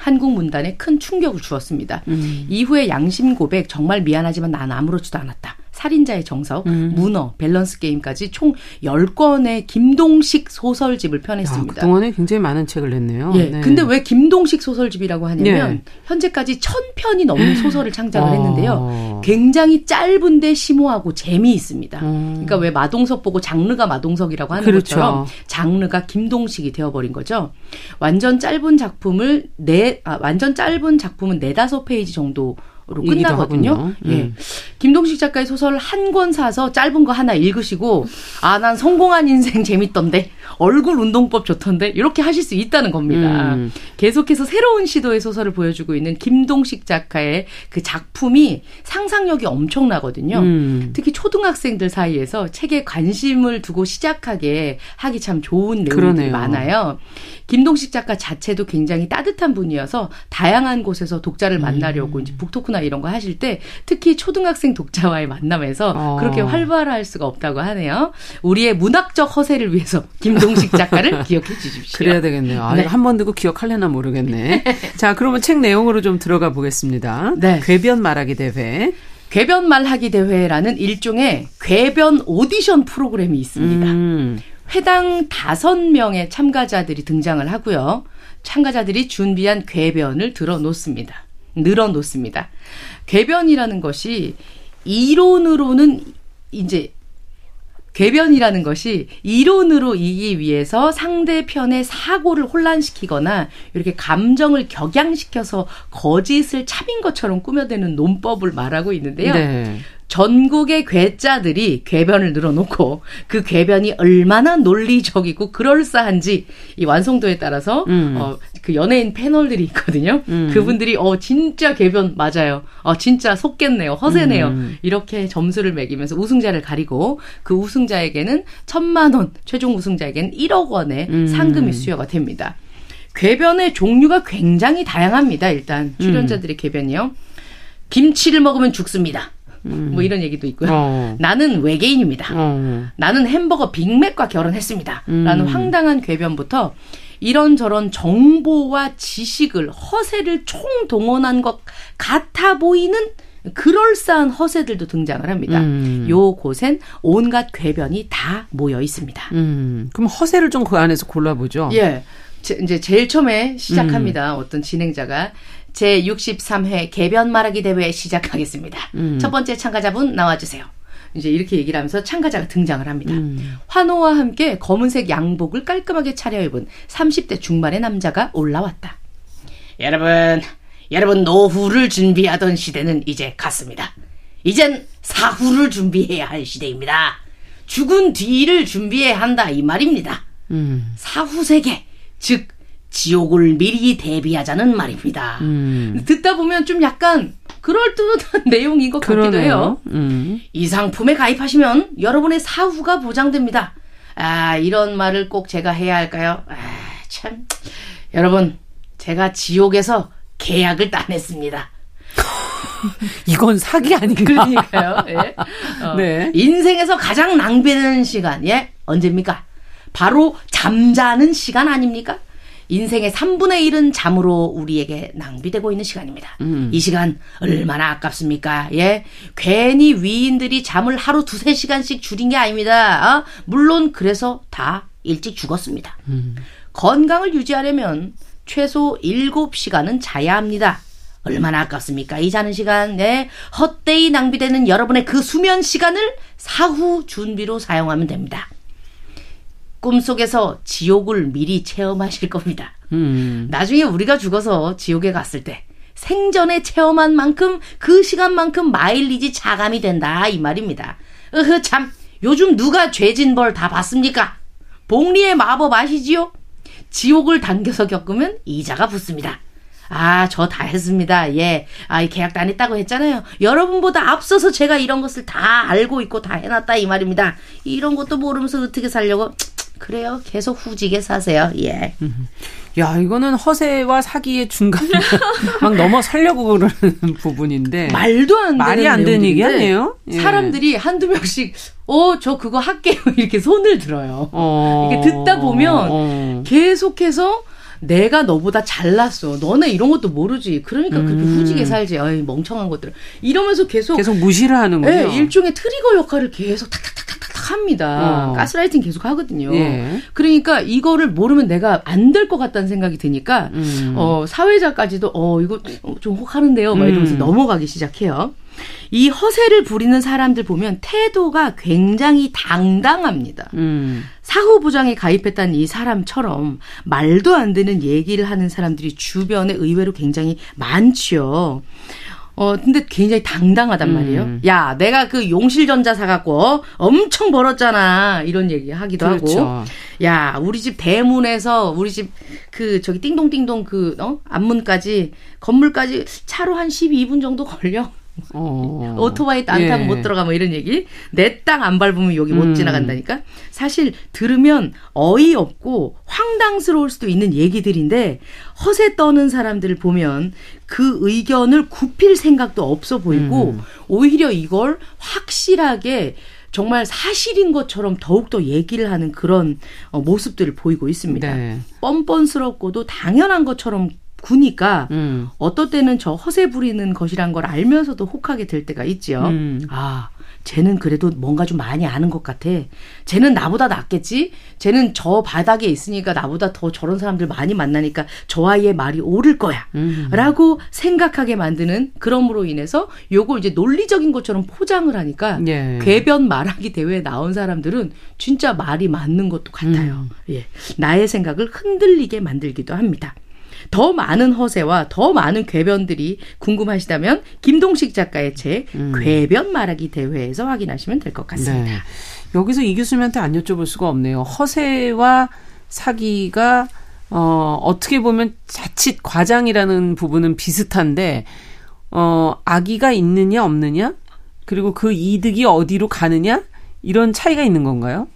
한국 문단에 큰 충격을 주었습니다. 음. 이후에 양심 고백 정말 미안하지만 난 아무렇지도 않았다. 살인자의 정석, 음. 문어, 밸런스 게임까지 총 10권의 김동식 소설집을 펴냈습니다. 야, 그동안에 굉장히 많은 책을 냈네요. 예. 네. 근데 왜 김동식 소설집이라고 하냐면 네. 현재까지 1000편이 넘는 [GASPS] 소설을 창작을 어. 했는데요. 굉장히 짧은데 심오하고 재미있습니다. 음. 그러니까 왜 마동석 보고 장르가 마동석이라고 하는 그렇죠. 것처럼 장르가 김동식이 되어버린 거죠. 완전 짧은 작품을 네, 아, 완전 짧은 작품은 네다섯 페이지 정도 로 끝나거든요. 예. 음. 김동식 작가의 소설 한 권 사서 짧은 거 하나 읽으시고 아 난 성공한 인생 [LAUGHS] 재밌던데 얼굴 운동법 좋던데 이렇게 하실 수 있다는 겁니다. 음. 계속해서 새로운 시도의 소설을 보여주고 있는 김동식 작가의 그 작품이 상상력이 엄청나거든요. 음. 특히 초등학생들 사이에서 책에 관심을 두고 시작하게 하기 참 좋은 내용들이 그러네요. 많아요. 김동식 작가 자체도 굉장히 따뜻한 분이어서 다양한 곳에서 독자를 음. 만나려고 음. 이제 북토크나 이런 거 하실 때 특히 초등학생 독자와의 만남에서 어. 그렇게 활발할 수가 없다고 하네요. 우리의 문학적 허세를 위해서 김동 식 작가를 [LAUGHS] 기억해 주십시오. 그래야 되겠네요. 아, 네. 한번 듣고 기억할래나 모르겠네. [LAUGHS] 자, 그러면 책 내용으로 좀 들어가 보겠습니다. 네. 궤변 말하기 대회. 궤변 말하기 대회라는 일종의 궤변 오디션 프로그램이 있습니다. 음. 회당 다섯 명의 참가자들이 등장을 하고요. 참가자들이 준비한 궤변을 들어 놓습니다. 늘어 놓습니다. 궤변이라는 것이 이론으로는 이제 궤변이라는 것이 이론으로 이기 위해서 상대편의 사고를 혼란시키거나 이렇게 감정을 격양시켜서 거짓을 참인 것처럼 꾸며대는 논법을 말하고 있는데요. 네. 전국의 괴짜들이 궤변을 늘어놓고 그 궤변이 얼마나 논리적이고 그럴싸한지 이 완성도에 따라서 음. 어, 그 연예인 패널들이 있거든요. 음. 그분들이 어 진짜 궤변 맞아요. 어 진짜 속겠네요. 허세네요. 음. 이렇게 점수를 매기면서 우승자를 가리고 그 우승자에게는 천만 원, 최종 우승자에게는 1억 원의 음. 상금이 수여가 됩니다. 궤변의 종류가 굉장히 다양합니다. 일단 출연자들의 음. 궤변이요. 김치를 먹으면 죽습니다. 음. 뭐 이런 얘기도 있고요. 어. 나는 외계인입니다. 어. 나는 햄버거 빅맥과 결혼했습니다. 음. 라는 황당한 궤변부터 이런저런 정보와 지식을 허세를 총동원한 것 같아 보이는 그럴싸한 허세들도 등장을 합니다. 음. 요 곳엔 온갖 궤변이 다 모여 있습니다. 음. 그럼 허세를 좀 그 안에서 골라보죠. 예. 제, 이제 제일 처음에 시작합니다. 음. 어떤 진행자가 제63회 개변 말하기 대회 시작하겠습니다. 음. 첫 번째 참가자분 나와주세요. 이제 이렇게 얘기를 하면서 참가자가 등장을 합니다. 음. 환호와 함께 검은색 양복을 깔끔하게 차려입은 30대 중반의 남자가 올라왔다. 여러분, 여러분 노후를 준비하던 시대는 이제 갔습니다. 이젠 사후를 준비해야 할 시대입니다. 죽은 뒤를 준비해야 한다 이 말입니다. 음. 사후 세계, 즉 지옥을 미리 대비하자는 말입니다. 음. 듣다 보면 좀 약간 그럴듯한 [LAUGHS] 내용인 것 그러네요. 같기도 해요. 음. 이 상품에 가입하시면 여러분의 사후가 보장됩니다. 아, 이런 말을 꼭 제가 해야 할까요? 아, 참. 여러분, 제가 지옥에서 계약을 따냈습니다. [LAUGHS] 이건 사기 아닌가? 그러니까요. 예. [LAUGHS] 어, 네. 인생에서 가장 낭비되는 시간, 예? 언제입니까? 바로 잠자는 시간 아닙니까? 인생의 3분의 1은 잠으로 우리에게 낭비되고 있는 시간입니다. 음. 이 시간 얼마나 아깝습니까? 예. 괜히 위인들이 잠을 하루 두세 시간씩 줄인 게 아닙니다. 어? 물론 그래서 다 일찍 죽었습니다. 음. 건강을 유지하려면 최소 7시간은 자야 합니다. 얼마나 아깝습니까? 이 자는 시간, 네. 헛되이 낭비되는 여러분의 그 수면 시간을 사후 준비로 사용하면 됩니다. 꿈속에서 지옥을 미리 체험하실 겁니다. 음. 나중에 우리가 죽어서 지옥에 갔을 때 생전에 체험한 만큼 그 시간만큼 마일리지 자감이 된다 이 말입니다. 으흐 참 요즘 누가 죄진 벌다 받습니까? 복리의 마법 아시지요? 지옥을 당겨서 겪으면 이자가 붙습니다. 아, 저 다 했습니다. 예. 아, 계약도 안 했다고 했잖아요. 여러분보다 앞서서 제가 이런 것을 다 알고 있고 다 해놨다 이 말입니다. 이런 것도 모르면서 어떻게 살려고 그래요. 계속 후지게 사세요. 예. 야, 이거는 허세와 사기의 중간 [LAUGHS] 막 넘어 살려고 그러는 부분인데 말도 안 되는 말이 안 되는 얘기 아니에요? 예. 사람들이 한두 명씩 어, 저 그거 할게요. [LAUGHS] 이렇게 손을 들어요. 어, 이렇게 듣다 보면 어. 계속해서 내가 너보다 잘났어. 너네 이런 것도 모르지. 그러니까 음. 그렇게 후지게 살지. 어이, 멍청한 것들. 이러면서 계속 계속 무시를 하는군요. 네, 일종의 트리거 역할을 계속 탁탁탁탁탁 합니다. 어. 가스라이팅 계속 하거든요. 예. 그러니까 이거를 모르면 내가 안 될 것 같다는 생각이 드니까 음. 어, 사회자까지도 어 이거 좀 혹하는데요. 막 이러면서 음. 넘어가기 시작해요. 이 허세를 부리는 사람들 보면 태도가 굉장히 당당합니다. 음. 사후 부장에 가입했다는 이 사람처럼 말도 안 되는 얘기를 하는 사람들이 주변에 의외로 굉장히 많지요. 어, 근데 굉장히 당당하단 말이에요. 음. 야, 내가 그 용실전자 사갖고 엄청 벌었잖아. 이런 얘기 하기도 그렇죠. 하고. 야, 우리 집 대문에서 우리 집 그 저기 띵동띵동 그, 어? 앞문까지 건물까지 차로 한 12분 정도 걸려. 어. [LAUGHS] 오토바이 안 타고 예. 못 들어가 뭐 이런 얘기. 내 땅 안 밟으면 여기 못 음. 지나간다니까. 사실 들으면 어이없고 황당스러울 수도 있는 얘기들인데 허세 떠는 사람들을 보면 그 의견을 굽힐 생각도 없어 보이고 음. 오히려 이걸 확실하게 정말 사실인 것처럼 더욱더 얘기를 하는 그런 어, 모습들을 보이고 있습니다. 네. 뻔뻔스럽고도 당연한 것처럼 구니까 음. 어떨 때는 저 허세 부리는 것이란 걸 알면서도 혹하게 될 때가 있지요. 음. 아, 쟤는 그래도 뭔가 좀 많이 아는 것 같아. 쟤는 나보다 낫겠지? 쟤는 저 바닥에 있으니까 나보다 더 저런 사람들 많이 만나니까 저 아이의 말이 옳을 거야. 음. 라고 생각하게 만드는 그럼으로 인해서 요걸 이제 논리적인 것처럼 포장을 하니까 예. 궤변 말하기 대회에 나온 사람들은 진짜 말이 맞는 것도 같아요. 음. 예. 나의 생각을 흔들리게 만들기도 합니다. 더 많은 허세와 더 많은 궤변들이 궁금하시다면 김동식 작가의 책 음. 궤변 말하기 대회에서 확인하시면 될 것 같습니다. 네. 여기서 이 교수님한테 안 여쭤볼 수가 없네요. 허세와 사기가 어, 어떻게 보면 자칫 과장이라는 부분은 비슷한데 어, 악의가 있느냐 없느냐 그리고 그 이득이 어디로 가느냐 이런 차이가 있는 건가요?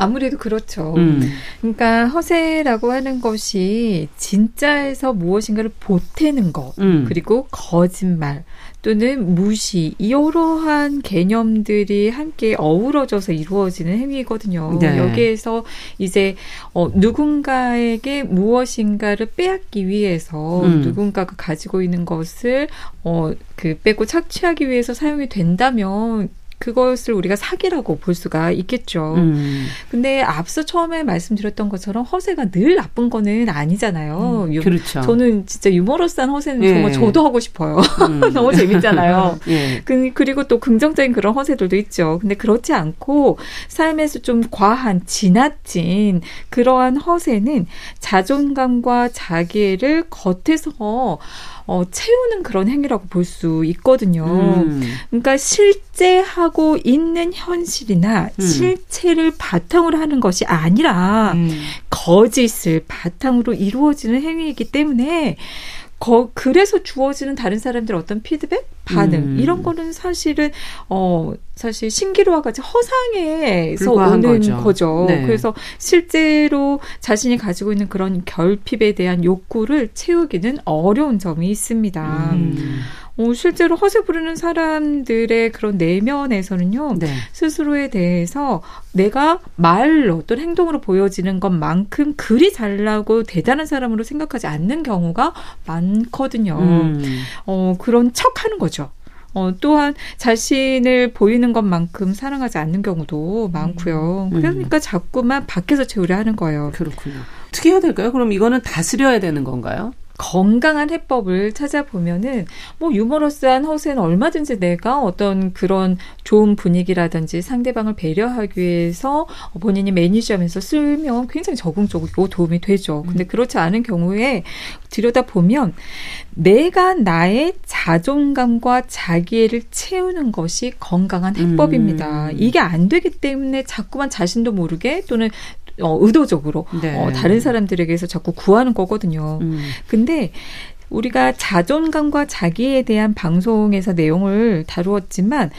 아무래도 그렇죠. 음. 그러니까 허세라고 하는 것이 진짜에서 무엇인가를 보태는 것, 음. 그리고 거짓말 또는 무시 이러한 개념들이 함께 어우러져서 이루어지는 행위거든요. 네. 여기에서 이제 어, 누군가에게 무엇인가를 빼앗기 위해서 음. 누군가가 가지고 있는 것을 어, 그 빼고 착취하기 위해서 사용이 된다면 그것을 우리가 사기라고 볼 수가 있겠죠. 음. 근데 앞서 처음에 말씀드렸던 것처럼 허세가 늘 나쁜 거는 아니잖아요. 음, 그렇죠. 저는 진짜 유머러스한 허세는 예. 정말 저도 하고 싶어요. 음. [LAUGHS] 너무 재밌잖아요. [LAUGHS] 예. 그, 그리고 또 긍정적인 그런 허세들도 있죠. 근데 그렇지 않고 삶에서 좀 과한, 지나친 그러한 허세는 자존감과 자기를 겉에서 어, 채우는 그런 행위라고 볼 수 있거든요. 음. 그러니까 실제 하고 있는 현실이나 음. 실체를 바탕으로 하는 것이 아니라 음. 거짓을 바탕으로 이루어지는 행위이기 때문에 거, 그래서 주어지는 다른 사람들 어떤 피드백, 반응 음. 이런 거는 사실은 어 사실 신기루와 같이 허상에서 오는 거죠. 거죠. 네. 그래서 실제로 자신이 가지고 있는 그런 결핍에 대한 욕구를 채우기는 어려운 점이 있습니다. 음. 어, 실제로 허세 부르는 사람들의 그런 내면에서는요, 네. 스스로에 대해서 내가 말로 또는 행동으로 보여지는 것만큼 그리 잘나고 대단한 사람으로 생각하지 않는 경우가 많거든요. 음. 어, 그런 척 하는 거죠. 어, 또한 자신을 보이는 것만큼 사랑하지 않는 경우도 많고요. 음. 그러니까 자꾸만 밖에서 채우려 하는 거예요. 그렇군요. 어떻게 해야 될까요? 그럼 이거는 다스려야 되는 건가요? 건강한 해법을 찾아보면은 뭐 유머러스한 허세는 얼마든지 내가 어떤 그런 좋은 분위기라든지 상대방을 배려하기 위해서 본인이 매니저면서 쓰면 굉장히 적응적이고 도움이 되죠. 근데 음. 그렇지 않은 경우에 들여다 보면 내가 나의 자존감과 자기애를 채우는 것이 건강한 해법입니다. 음. 이게 안 되기 때문에 자꾸만 자신도 모르게 또는 어, 의도적으로 네. 어, 다른 사람들에게서 자꾸 구하는 거거든요. 음. 근데 우리가 자존감과 자기에 대한 방송에서 내용을 다루었지만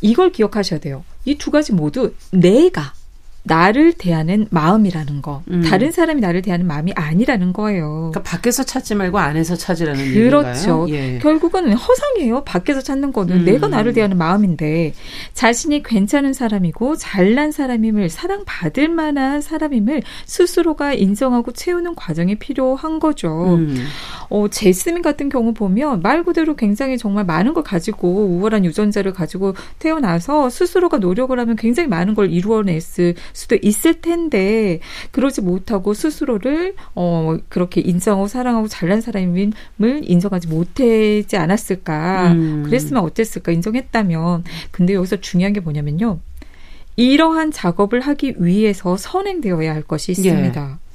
이걸 기억하셔야 돼요. 이 두 가지 모두 내가 나를 대하는 마음이라는 거. 음. 다른 사람이 나를 대하는 마음이 아니라는 거예요. 그러니까 밖에서 찾지 말고 안에서 찾으라는 그렇죠. 얘기인가요? 예. 결국은 허상이에요. 밖에서 찾는 거는 음. 내가 나를 대하는 마음인데 자신이 괜찮은 사람이고 잘난 사람임을 사랑받을 만한 사람임을 스스로가 인정하고 채우는 과정이 필요한 거죠. 음. 어, 제스민 같은 경우 보면 말 그대로 굉장히 정말 많은 걸 가지고 우월한 유전자를 가지고 태어나서 스스로가 노력을 하면 굉장히 많은 걸 이루어냈을 수도 있을 텐데 그러지 못하고 스스로를 어 그렇게 인정하고 사랑하고 잘난 사람임을 인정하지 못하지 않았을까? 음. 그랬으면 어땠을까? 인정했다면 근데 여기서 중요한 게 뭐냐면요. 이러한 작업을 하기 위해서 선행되어야 할 것이 있습니다. 예.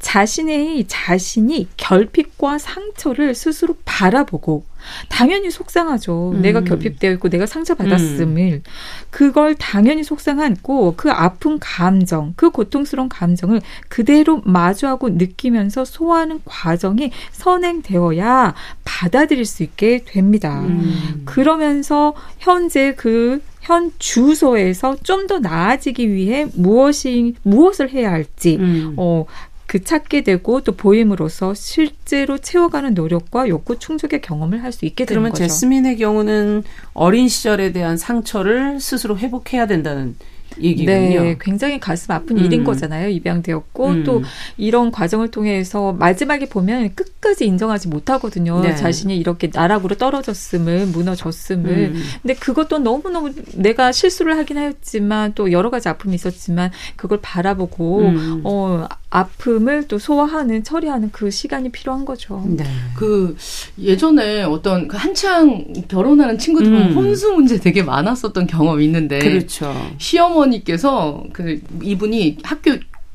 자신의 자신이 결핍과 상처를 스스로 바라보고 당연히 속상하죠. 음. 내가 결핍되어 있고 내가 상처받았음을 음. 그걸 당연히 속상하고 그 아픈 감정, 그 고통스러운 감정을 그대로 마주하고 느끼면서 소화하는 과정이 선행되어야 받아들일 수 있게 됩니다. 음. 그러면서 현재 그 현 주소에서 좀 더 나아지기 위해 무엇이 무엇을 해야 할지 음. 어 그 찾게 되고 또 보임으로써 실제로 채워가는 노력과 욕구 충족의 경험을 할 수 있게 되는 거죠. 그러면 제스민의 경우는 어린 시절에 대한 상처를 스스로 회복해야 된다는 얘기군요. 네, 굉장히 가슴 아픈 음. 일인 거잖아요. 입양되었고 음. 또 이런 과정을 통해서 마지막에 보면 끝까지 인정하지 못하거든요. 네. 자신이 이렇게 나락으로 떨어졌음을 무너졌음을. 음. 근데 그것도 너무 너무 내가 실수를 하긴 하였지만 또 여러 가지 아픔이 있었지만 그걸 바라보고 음. 어 아픔을 또 소화하는 처리하는 그 시간이 필요한 거죠. 네. 그 예전에 어떤 그 한창 결혼하는 친구들 보면 음. 혼수 문제 되게 많았었던 경험이 있는데 그렇죠. 시어머니 께서 그 이분이 학교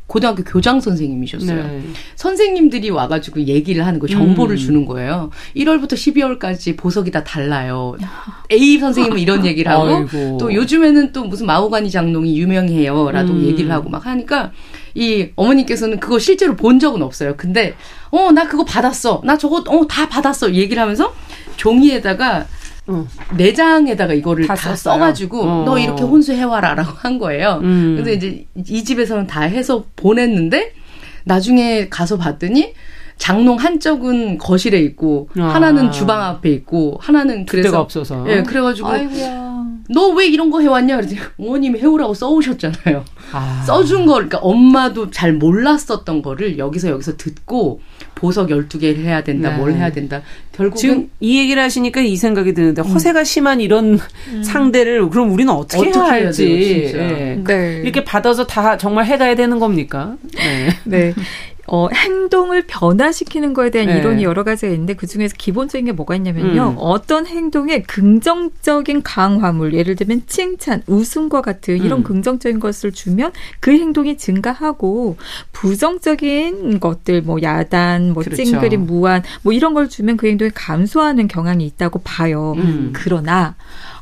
고등학교 교장 선생님이셨어요. 네. 선생님들이 와가지고 얘기를 하는 거, 정보를 음. 주는 거예요. 1월부터 12월까지 보석이 다 달라요. A 선생님은 이런 [LAUGHS] 얘기를 하고, 아이고. 또 요즘에는 또 무슨 마호가니 장롱이 유명해요. 라도 음. 얘기를 하고 막 하니까, 이 어머니께서는 그거 실제로 본 적은 없어요. 근데 어 나 그거 받았어. 나 저거 어 다 받았어. 얘기를 하면서 종이에다가 어. 내장에다가 이거를 다, 다 써가지고 어. 너 이렇게 혼수해와라라고 [LAUGHS] 한 거예요. 음. 근데 이제 이 집에서는 다 해서 보냈는데 나중에 가서 봤더니 장롱 한쪽은 거실에 있고 아. 하나는 주방 앞에 있고 하나는 그래서 없어서 예 그래가지고 너 왜 이런 거 해왔냐 그랬더니 어머님이 해오라고 써오셨잖아요 아. 써준 거 그러니까 엄마도 잘 몰랐었던 거를 여기서 여기서 듣고 보석 12개를 해야 된다 네. 뭘 해야 된다 결국 지금 이 얘기를 하시니까 이 생각이 드는데 음. 허세가 심한 이런 음. 상대를 그럼 우리는 어떻게, 어떻게 해야 할지 해야 네. 네. 이렇게 받아서 다 정말 해가야 되는 겁니까? 네. 네. [LAUGHS] 어, 행동을 변화시키는 거에 대한 네. 이론이 여러 가지가 있는데 그 중에서 기본적인 게 뭐가 있냐면요. 음. 어떤 행동에 긍정적인 강화물, 예를 들면 칭찬, 웃음과 같은 이런 음. 긍정적인 것을 주면 그 행동이 증가하고 부정적인 것들, 뭐 야단, 뭐 그렇죠. 찡그림, 무한, 뭐 이런 걸 주면 그 행동이 감소하는 경향이 있다고 봐요. 음. 그러나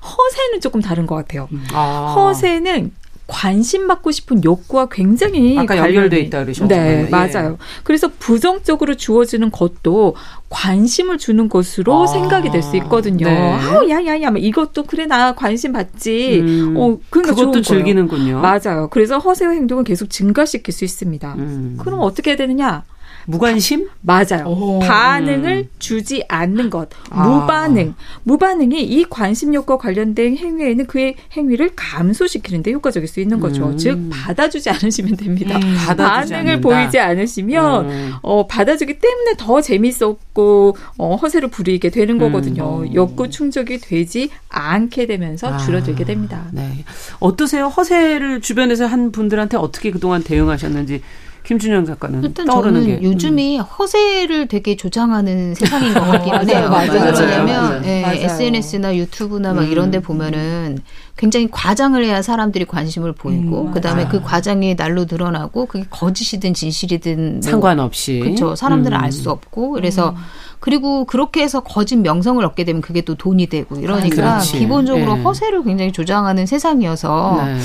허세는 조금 다른 것 같아요. 아. 허세는 관심 받고 싶은 욕구와 굉장히 아까 연결돼 있다 그러셨잖아요. 네, 맞아요. 그래서 부정적으로 주어지는 것도 관심을 주는 것으로 아. 생각이 될 수 있거든요. 네. 아우 야야야, 뭐 이것도 그래 나 관심 받지. 음. 어, 그러니까 그것도 즐기는군요. 맞아요. 그래서 허세 행동을 계속 증가시킬 수 있습니다. 음. 그럼 어떻게 해야 되느냐? 무관심? 맞아요. 오, 반응을 음. 주지 않는 것. 아. 무반응. 무반응이 이 관심욕과 관련된 행위에는 그의 행위를 감소시키는데 효과적일 수 있는 거죠. 음. 즉 받아주지 않으시면 됩니다. 음, 반응을 않는다. 보이지 않으시면 음. 어, 받아주기 때문에 더 재밌었고 어, 허세를 부리게 되는 거거든요. 음. 욕구 충족이 되지 않게 되면서 아. 줄어들게 됩니다. 네. 어떠세요? 허세를 주변에서 한 분들한테 어떻게 그동안 대응하셨는지 김준영 작가는 일단 떠오르는 저는 게. 요즘이 음. 허세를 되게 조장하는 세상인 것 같기는 해요. 맞아요. 왜냐면 네, SNS나 유튜브나 막 음. 이런 데 보면은 굉장히 과장을 해야 사람들이 관심을 보이고 음, 그다음에 그 과장이 날로 드러나고 그게 거짓이든 진실이든 뭐 상관없이 그렇죠. 사람들은 음. 알수 없고 그래서 음. 그리고 그렇게 해서 거짓 명성을 얻게 되면 그게 또 돈이 되고 이러니까 그렇지. 기본적으로 네. 허세를 굉장히 조장하는 세상이어서 네.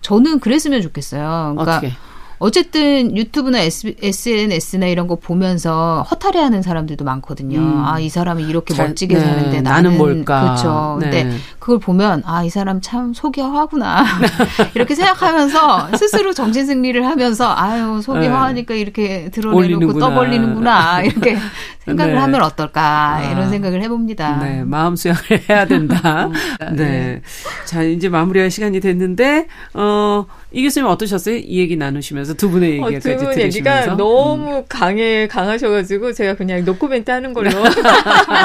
저는 그랬으면 좋겠어요. 그러니까 어떻게? 어쨌든 유튜브나 SNS나 이런 거 보면서 허탈해하는 사람들도 많거든요. 음. 아이 사람이 이렇게 잘, 멋지게 네. 사는데 나는, 나는 뭘까? 그렇죠. 네. 근데 그걸 보면 아 이 사람 참 속이 허하구나 [LAUGHS] 이렇게 생각하면서 스스로 정신 승리를 하면서 아유 속이 네. 허하니까 이렇게 드러내놓고 떠벌리는구나 이렇게 [LAUGHS] 생각을 네. 하면 어떨까 아. 이런 생각을 해봅니다. 네, 마음 수양을 해야 된다. [LAUGHS] 네. 네. 자 이제 마무리할 시간이 됐는데 어. 이 교수님 어떠셨어요? 이 얘기 나누시면서 두 분의 얘기까지 어, 두분 얘기가 음. 너무 음. 강해 강하셔가지고 제가 그냥 노코멘트 하는 걸로 [LAUGHS]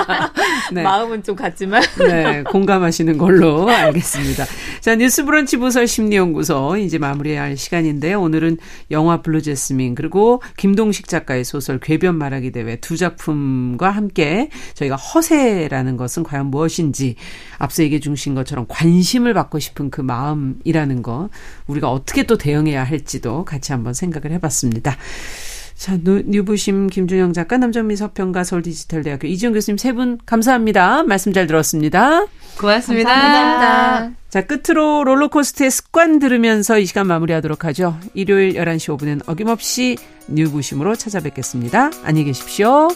[LAUGHS] 네. 마음은 좀 같지만 네 공감하시는 걸로 알겠습니다. 자 뉴스브런치 부설 심리연구소 이제 마무리할 시간인데 오늘은 영화 블루제스민 그리고 김동식 작가의 소설 궤변 말하기 대회 두 작품과 함께 저희가 허세라는 것은 과연 무엇인지 앞서 얘기해 주신 것처럼 관심을 받고 싶은 그 마음이라는 거 우리가 어떻게 또 대응해야 할지도 같이 한번 생각을 해봤습니다. 자, 뉴부심 김준영 작가, 남정미 서평가 서울디지털대학교 이지영 교수님 세 분 감사합니다. 말씀 잘 들었습니다. 고맙습니다. 감사합니다. 자, 끝으로 롤러코스터의 습관 들으면서 이 시간 마무리하도록 하죠. 일요일 11시 5분엔 어김없이 뉴부심으로 찾아뵙겠습니다. 안녕히 계십시오.